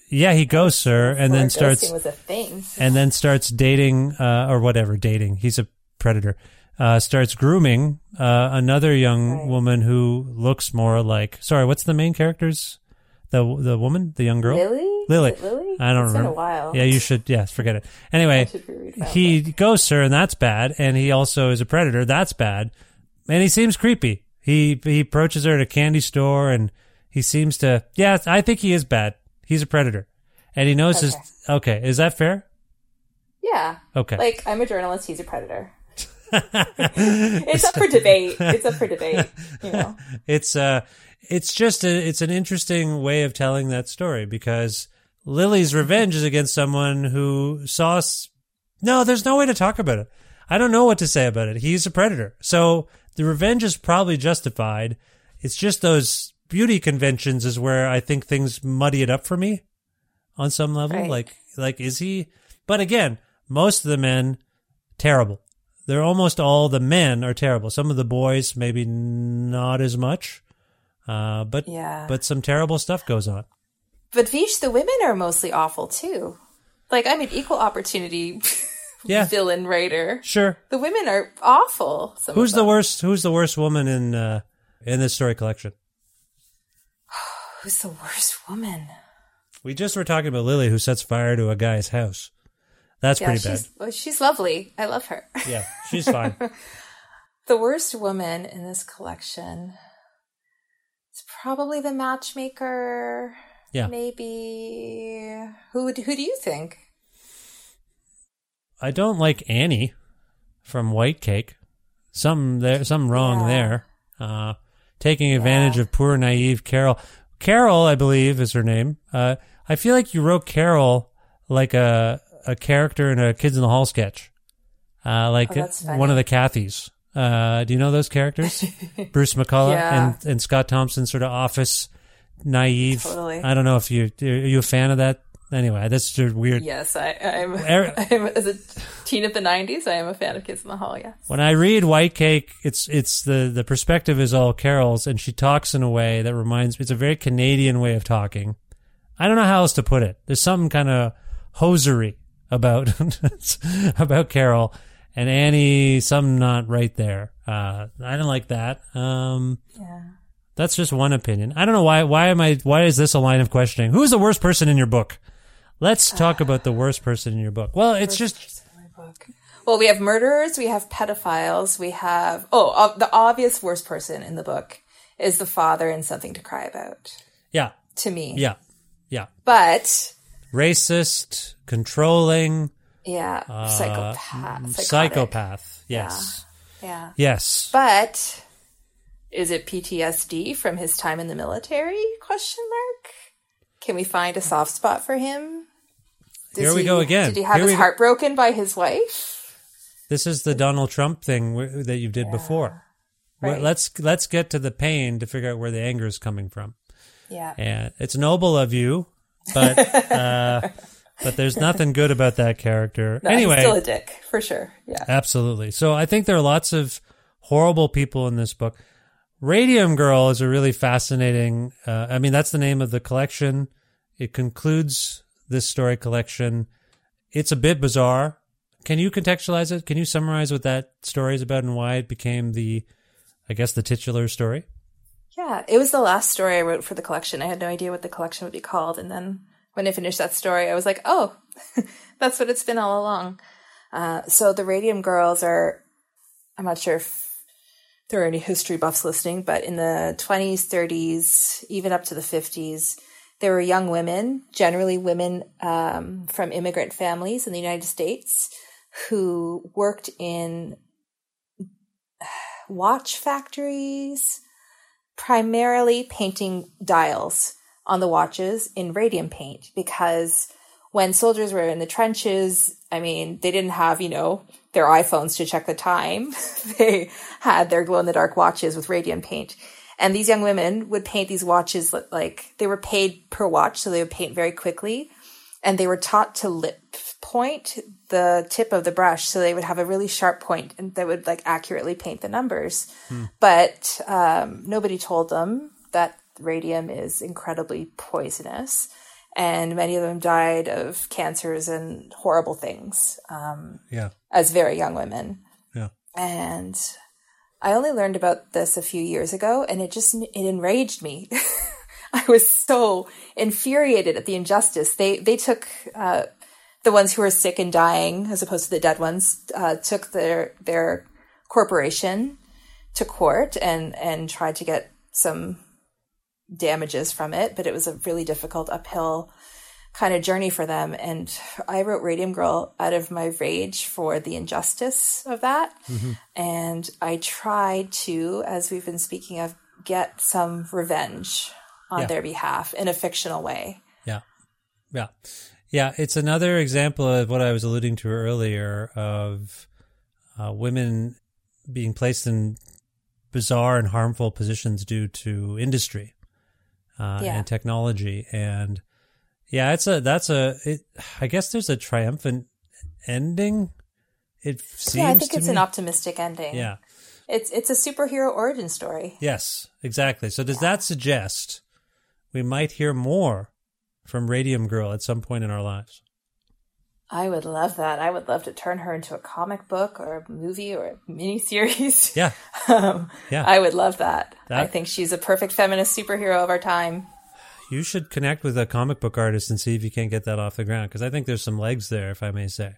Yeah, he ghosts her and then starts was a thing. and then starts dating uh, or whatever dating. He's a predator. Uh, starts grooming uh, another young Right. woman who looks more like. Sorry, what's the main character's? The the woman, the young girl. Lily? Lily. Lily? I don't It's been remember. a while. Yeah, you should. Yes, forget it. Anyway, should reread that he ghosts her, and that's bad. And he also is a predator. That's bad. And he seems creepy. He he approaches her at a candy store, and he seems to. Yeah, I think he is bad. He's a predator, and he knows his. Okay, is that fair? Yeah. Okay. Like I'm a journalist, he's a predator. it's up for debate. It's up for debate. You know. it's uh it's just a it's an interesting way of telling that story because Lily's revenge is against someone who saw no there's no way to talk about it. I don't know what to say about it. He's a predator. So the revenge is probably justified. It's just those beauty conventions is where I think things muddy it up for me on some level. Right. like like is he? But again most of the men terrible. They're almost all the men are terrible. Some of the boys maybe not as much uh, but Yeah. but some terrible stuff goes on. But Vish, the women are mostly awful too. Like I'm an equal opportunity Yeah, villain writer. sure. The women are awful. Who's the worst? Who's the worst woman in uh, in this story collection? Who's the worst woman? We just were talking about Lily, who sets fire to a guy's house. That's Yeah, pretty bad. she's well, she's lovely. I love her. Yeah, she's fine. The worst woman in this collection probably the matchmaker. Yeah. Maybe who would who do you think? I don't like Annie from White Cake. Some there, some wrong Yeah. there. Uh, taking advantage of poor naive Carol. Carol, I believe, is her name. Uh, I feel like you wrote Carol like a a character in a Kids in the Hall sketch, uh, like Oh, one of the Cathys. Uh, do you know those characters? Bruce McCulloch Yeah. and and Scott Thompson, sort of office naive. Totally. I don't know if you are you a fan of that. Anyway, that's just weird. Yes, I, I'm, I'm. As a teen of the '90s, I am a fan of Kids in the Hall. Yes. When I read White Cake, it's it's the the perspective is all Carol's, and she talks in a way that reminds me. It's a very Canadian way of talking. I don't know how else to put it. There's something kind of hosiery about about Carol and Annie. Some not right there. Uh, I don't like that. Um, Yeah. that's just one opinion. I don't know why. Why am I? Why is this a line of questioning? Who's the worst person in your book? Let's talk about the worst person in your book. Well, it's just Well, we have murderers, we have pedophiles, we have oh, uh, the obvious worst person in the book is the father in Something to Cry About. yeah, To me, yeah, yeah. But racist, controlling, yeah, uh, psychopath, mm, mm, psychotic. psychopath. Yes. Yeah. Yes. But is it PTSD from his time in the military? Question mark. Can we find a soft spot for him? Does Here we he- go again. Did he have Here his heart broken by his wife? This is the Donald Trump thing w- that you did before. Well, Right. Let's let's get to the pain to figure out where the anger is coming from. Yeah. And it's noble of you, but uh, but there's nothing good about that character. No, he's anyway, still a dick for sure. Yeah. Absolutely. So I think there are lots of horrible people in this book. Radium Girl is a really fascinating. Uh, I mean, that's the name of the collection. It concludes this story collection. It's a bit bizarre. Can you contextualize it? Can you summarize what that story is about and why it became the, I guess, the titular story? Yeah, it was the last story I wrote for the collection. I had no idea what the collection would be called, and then when I finished that story, I was like, "Oh, that's what it's been all along." Uh, so the Radium Girls are, I'm not sure if there are any history buffs listening, but in the 20s, 30s, even up to the 50s, there were young women, generally women um, from immigrant families in the United States, who worked in watch factories, primarily painting dials on the watches in radium paint because when soldiers were in the trenches, I mean, they didn't have, you know, their iPhones to check the time. they had their glow in the dark watches with radium paint. And these young women would paint these watches like they were paid per watch, so they would paint very quickly. And they were taught to lip point the tip of the brush, so they would have a really sharp point and they would like accurately paint the numbers. But um, nobody told them that radium is incredibly poisonous. And many of them died of cancers and horrible things um, Yeah. as very young women. Yeah. And I only learned about this a few years ago, and it just it enraged me. I was so infuriated at the injustice. They they took uh, the ones who were sick and dying, as opposed to the dead ones, uh, took their their corporation to court and and tried to get some damages from it, but it was a really difficult uphill kind of journey for them. And I wrote Radium Girl out of my rage for the injustice of that. And I tried to, as we've been speaking of, get some revenge on Yeah. their behalf in a fictional way. Yeah. Yeah. Yeah. It's another example of what I was alluding to earlier of uh, women being placed in bizarre and harmful positions due to industry uh, Yeah. and technology. And yeah, it's a, that's a, it, I guess there's a triumphant ending. It seems yeah, I think it's me. an optimistic ending. Yeah. It's it's a superhero origin story. Yes, exactly. So does that suggest we might hear more from Radium Girl at some point in our lives? I would love that. I would love to turn her into a comic book or a movie or a miniseries. Yeah. um, Yeah. I would love that. That- I think she's a perfect feminist superhero of our time. You should connect with a comic book artist and see if you can't get that off the ground because I think there's some legs there, if I may say.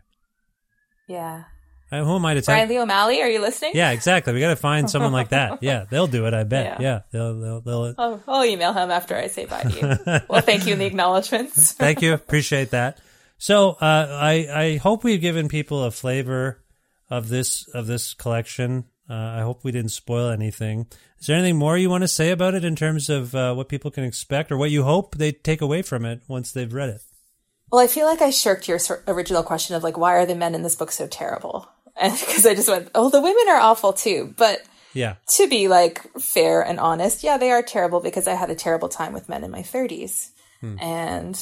Yeah. Who am I to tell? Brian Lee O'Malley, are you listening? Yeah, exactly. We got to find someone like that. Yeah, they'll do it. I bet. Yeah. Yeah, they'll. they'll, they'll Oh, I'll email him after I say bye to you. well, thank you in the acknowledgments. Thank you. Appreciate that. So uh, I I hope we've given people a flavor of this of this collection. Uh, I hope we didn't spoil anything. Is there anything more you want to say about it in terms of uh, what people can expect or what you hope they take away from it once they've read it? Well, I feel like I shirked your original question of like, why are the men in this book so terrible? And because I just went, oh, the women are awful too. But Yeah. to be like fair and honest, yeah, they are terrible because I had a terrible time with men in my 30s. And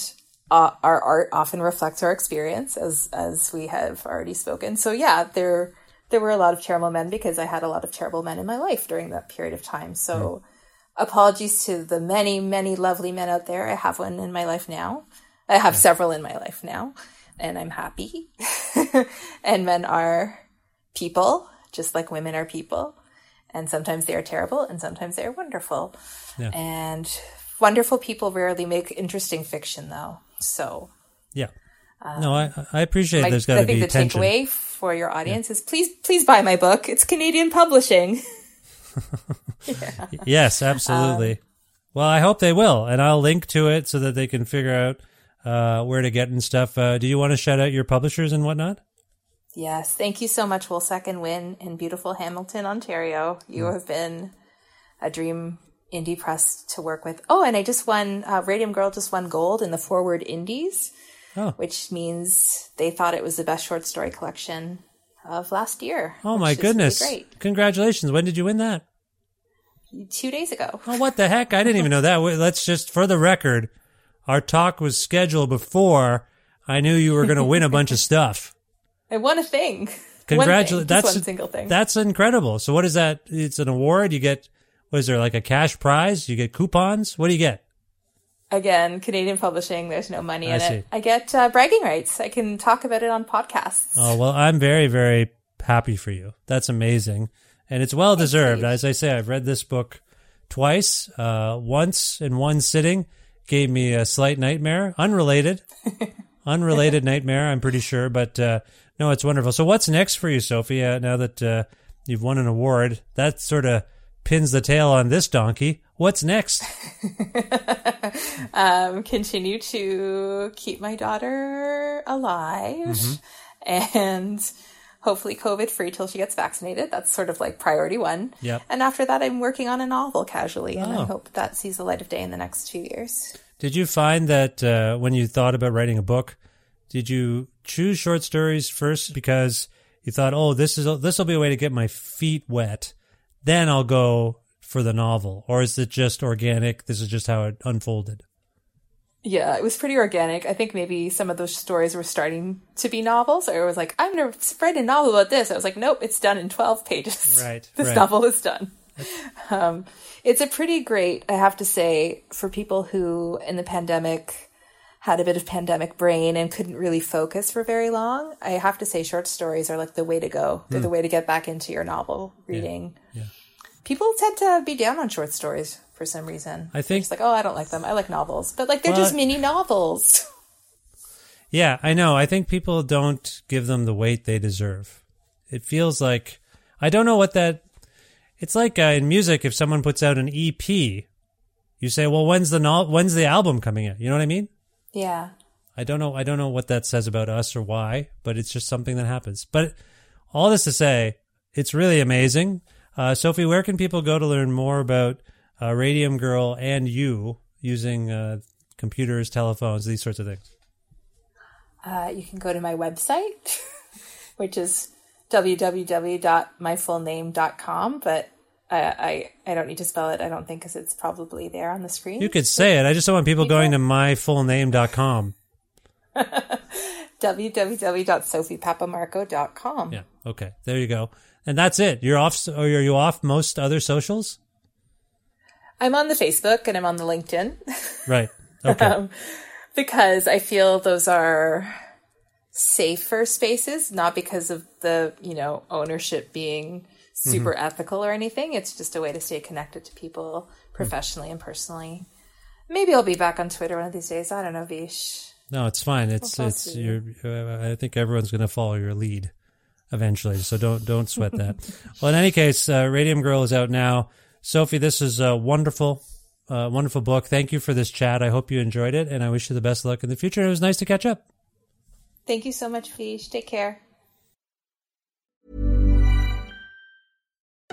uh, our art often reflects our experience as as we have already spoken. So yeah, there there were a lot of terrible men because I had a lot of terrible men in my life during that period of time. So apologies to the many many lovely men out there. I have one in my life now. I have several in my life now, and I'm happy. and men are people, just like women are people. And sometimes they are terrible and sometimes they are wonderful. Yeah. And wonderful people rarely make interesting fiction, though. So Yeah. no, I I appreciate my- there's got to be I think the tension. takeaway for your audience is please, please buy my book. It's Canadian publishing. Yes, absolutely. well, I hope they will, and I'll link to it so that they can figure out uh, where to get and stuff. Uh, do you want to shout out your publishers and whatnot? Yes, thank you so much, Wolsak and Wynn in beautiful Hamilton, Ontario. You Mm. have been a dream indie press to work with. Oh, and I just won, uh, Radium Girl just won gold in the Foreword INDIES, Oh. which means they thought it was the best short story collection of last year. Oh my is really goodness! great. Congratulations! When did you win that? two days ago. Oh, what the heck? I didn't even know that. Let's just, for the record, our talk was scheduled before I knew you were going to win a bunch of stuff. I won a thing. Congratulations. That's one single thing. That's incredible. So what is that? It's an award. You get, what is there, like a cash prize? You get coupons? What do you get? Again, Canadian publishing. There's no money in it. I get uh, bragging rights. I can talk about it on podcasts. Oh, well, I'm very, very happy for you. That's amazing. And it's well deserved. As I say, I've read this book twice. Uh, once in one sitting gave me a slight nightmare, unrelated, unrelated nightmare, I'm pretty sure. But uh, no, it's wonderful. So, what's next for you, Sofi, uh, now that uh, you've won an award? That sort of pins the tail on this donkey. What's next? um, continue to keep my daughter alive Mm-hmm. and hopefully COVID free till she gets vaccinated. That's sort of like priority one. Yep. And after that, I'm working on a novel casually, and Oh. I hope that sees the light of day in the next two years. Did you find that uh, when you thought about writing a book, did you choose short stories first because you thought, "Oh, this is this will be a way to get my feet wet," then I'll go for the novel, or is it just organic? This is just how it unfolded. Yeah, it was pretty organic. I think maybe some of those stories were starting to be novels, or it was like, I'm going to write a novel about this. I was like, nope, it's done in 12 pages. Right, this right. novel is done. Um, it's a pretty great, I have to say, for people who in the pandemic had a bit of pandemic brain and couldn't really focus for very long. I have to say, short stories are like the way to go. They're the way to get back into your novel reading. Hmm. yeah. People tend to be down on short stories for some reason. I think- it's like, oh, I don't like them. I like novels, but like they're Well, just mini novels. Yeah, I know. I think people don't give them the weight they deserve. It feels like I don't know what that. It's like uh, in music, if someone puts out an EP, you say, "Well, when's the no- when's the album coming out?" You know what I mean? Yeah. I don't know. I don't know what that says about us or why, but it's just something that happens. But all this to say, it's really amazing. Uh, Sofi, where can people go to learn more about uh, Radium Girl and you using uh, computers, telephones, these sorts of things? Uh, you can go to my website, which is www.myfullname.com, but I, I, I don't need to spell it, I don't think, because it's probably there on the screen. You could say it. I just don't want people going to myfullname.com. www.sofipapamarko.com. Yeah. Okay. There you go. And that's it. You're off. Or are you off most other socials? I'm on the Facebook and I'm on the LinkedIn. Right. Okay. um, because I feel those are safer spaces, not because of the, you know, ownership being super ethical or anything. It's just a way to stay connected to people professionally and personally. Maybe I'll be back on Twitter one of these days. I don't know, Vish. No, it's fine. It's Well, it's uh, I think everyone's going to follow your lead eventually. So don't don't sweat that. well, in any case, uh, Radium Girl is out now. Sofi, this is a wonderful, uh, wonderful book. Thank you for this chat. I hope you enjoyed it, and I wish you the best luck in the future. It was nice to catch up. Thank you so much, Vish. Take care.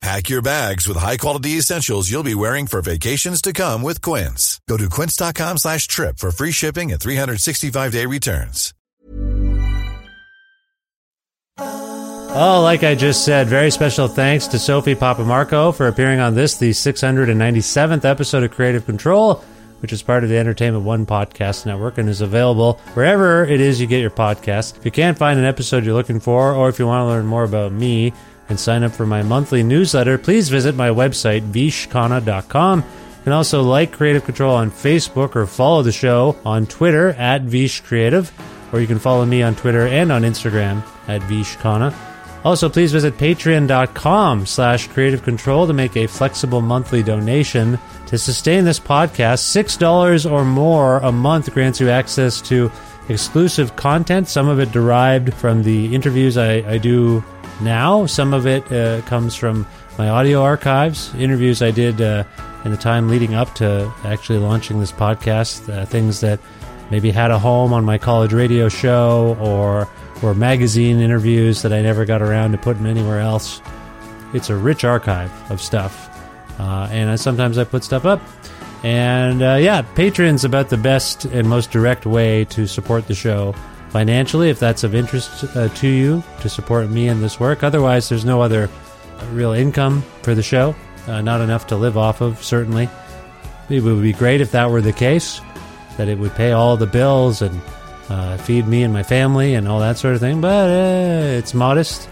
Pack your bags with high-quality essentials you'll be wearing for vacations to come with Quince. Go to quince.com slash trip for free shipping and 365-day returns. Oh, like I just said, very special thanks to Sofi Papamarko for appearing on this, the 697th episode of Creative Control, which is part of the Entertainment One podcast network and is available wherever it is you get your podcasts. If you can't find an episode you're looking for, or if you want to learn more about me and sign up for my monthly newsletter, please visit my website, vishkhanna.com. Can also like Creative Control on Facebook or follow the show on Twitter at Vish Creative. or you can follow me on Twitter and on Instagram at Vishkhanna. Also, please visit patreon.com slash creative control to make a flexible monthly donation to sustain this podcast. $6 or more a month grants you access to exclusive content, some of it derived from the interviews I, I do now. Some of it uh, comes from my audio archives, interviews I did uh, in the time leading up to actually launching this podcast, uh, things that maybe had a home on my college radio show or or magazine interviews that I never got around to putting anywhere else. It's a rich archive of stuff, uh, and I, sometimes I put stuff up. And uh, yeah, Patreon's about the best and most direct way to support the show financially, if that's of interest uh, to you, to support me in this work. Otherwise, there's no other real income for the show, uh, not enough to live off of, certainly. It would be great if that were the case, that it would pay all the bills and uh, feed me and my family and all that sort of thing, but uh, it's modest.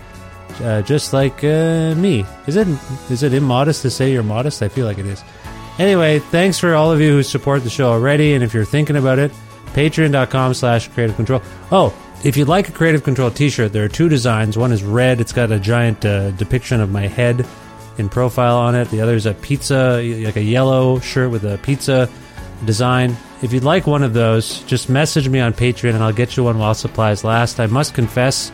Uh, just like uh, me, is it is it immodest to say you're modest? I feel like it is. Anyway, thanks for all of you who support the show already, and if you're thinking about it, patreon.com slash Kreative Kontrol. Oh, if you'd like a Kreative Kontrol t-shirt, there are two designs. One is red. It's got a giant uh, depiction of my head in profile on it. The other is a pizza, like a yellow shirt with a pizza design. If you'd like one of those, just message me on Patreon and I'll get you one while supplies last. I must confess,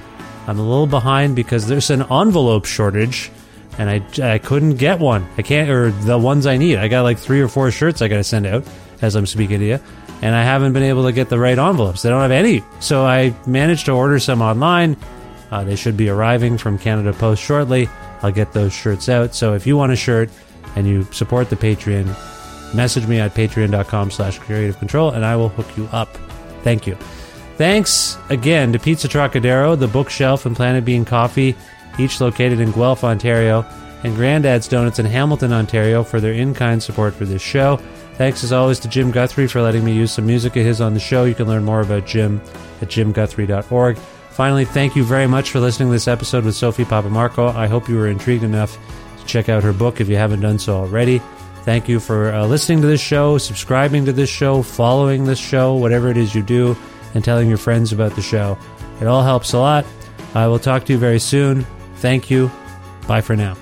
I'm a little behind because there's an envelope shortage and I, I couldn't get one. I can't, or the ones I need. I got like three or four shirts I got to send out as I'm speaking to you and I haven't been able to get the right envelopes. They don't have any. So I managed to order some online. Uh, they should be arriving from Canada Post shortly. I'll get those shirts out. So if you want a shirt and you support the Patreon, message me at patreon.com slash Kreative Kontrol and I will hook you up. Thank you. Thanks again to Pizza Trocadero, The Bookshelf, and Planet Bean Coffee, each located in Guelph, Ontario, and Grandad's Donuts in Hamilton, Ontario, for their in kind support for this show. Thanks as always to Jim Guthrie for letting me use some music of his on the show. You can learn more about Jim at jimguthrie.org. Finally, thank you very much for listening to this episode with Sofi Papamarko. I hope you were intrigued enough to check out her book if you haven't done so already. Thank you for uh, listening to this show, subscribing to this show, following this show, whatever it is you do, and telling your friends about the show. It all helps a lot. I will talk to you very soon. Thank you. Bye for now.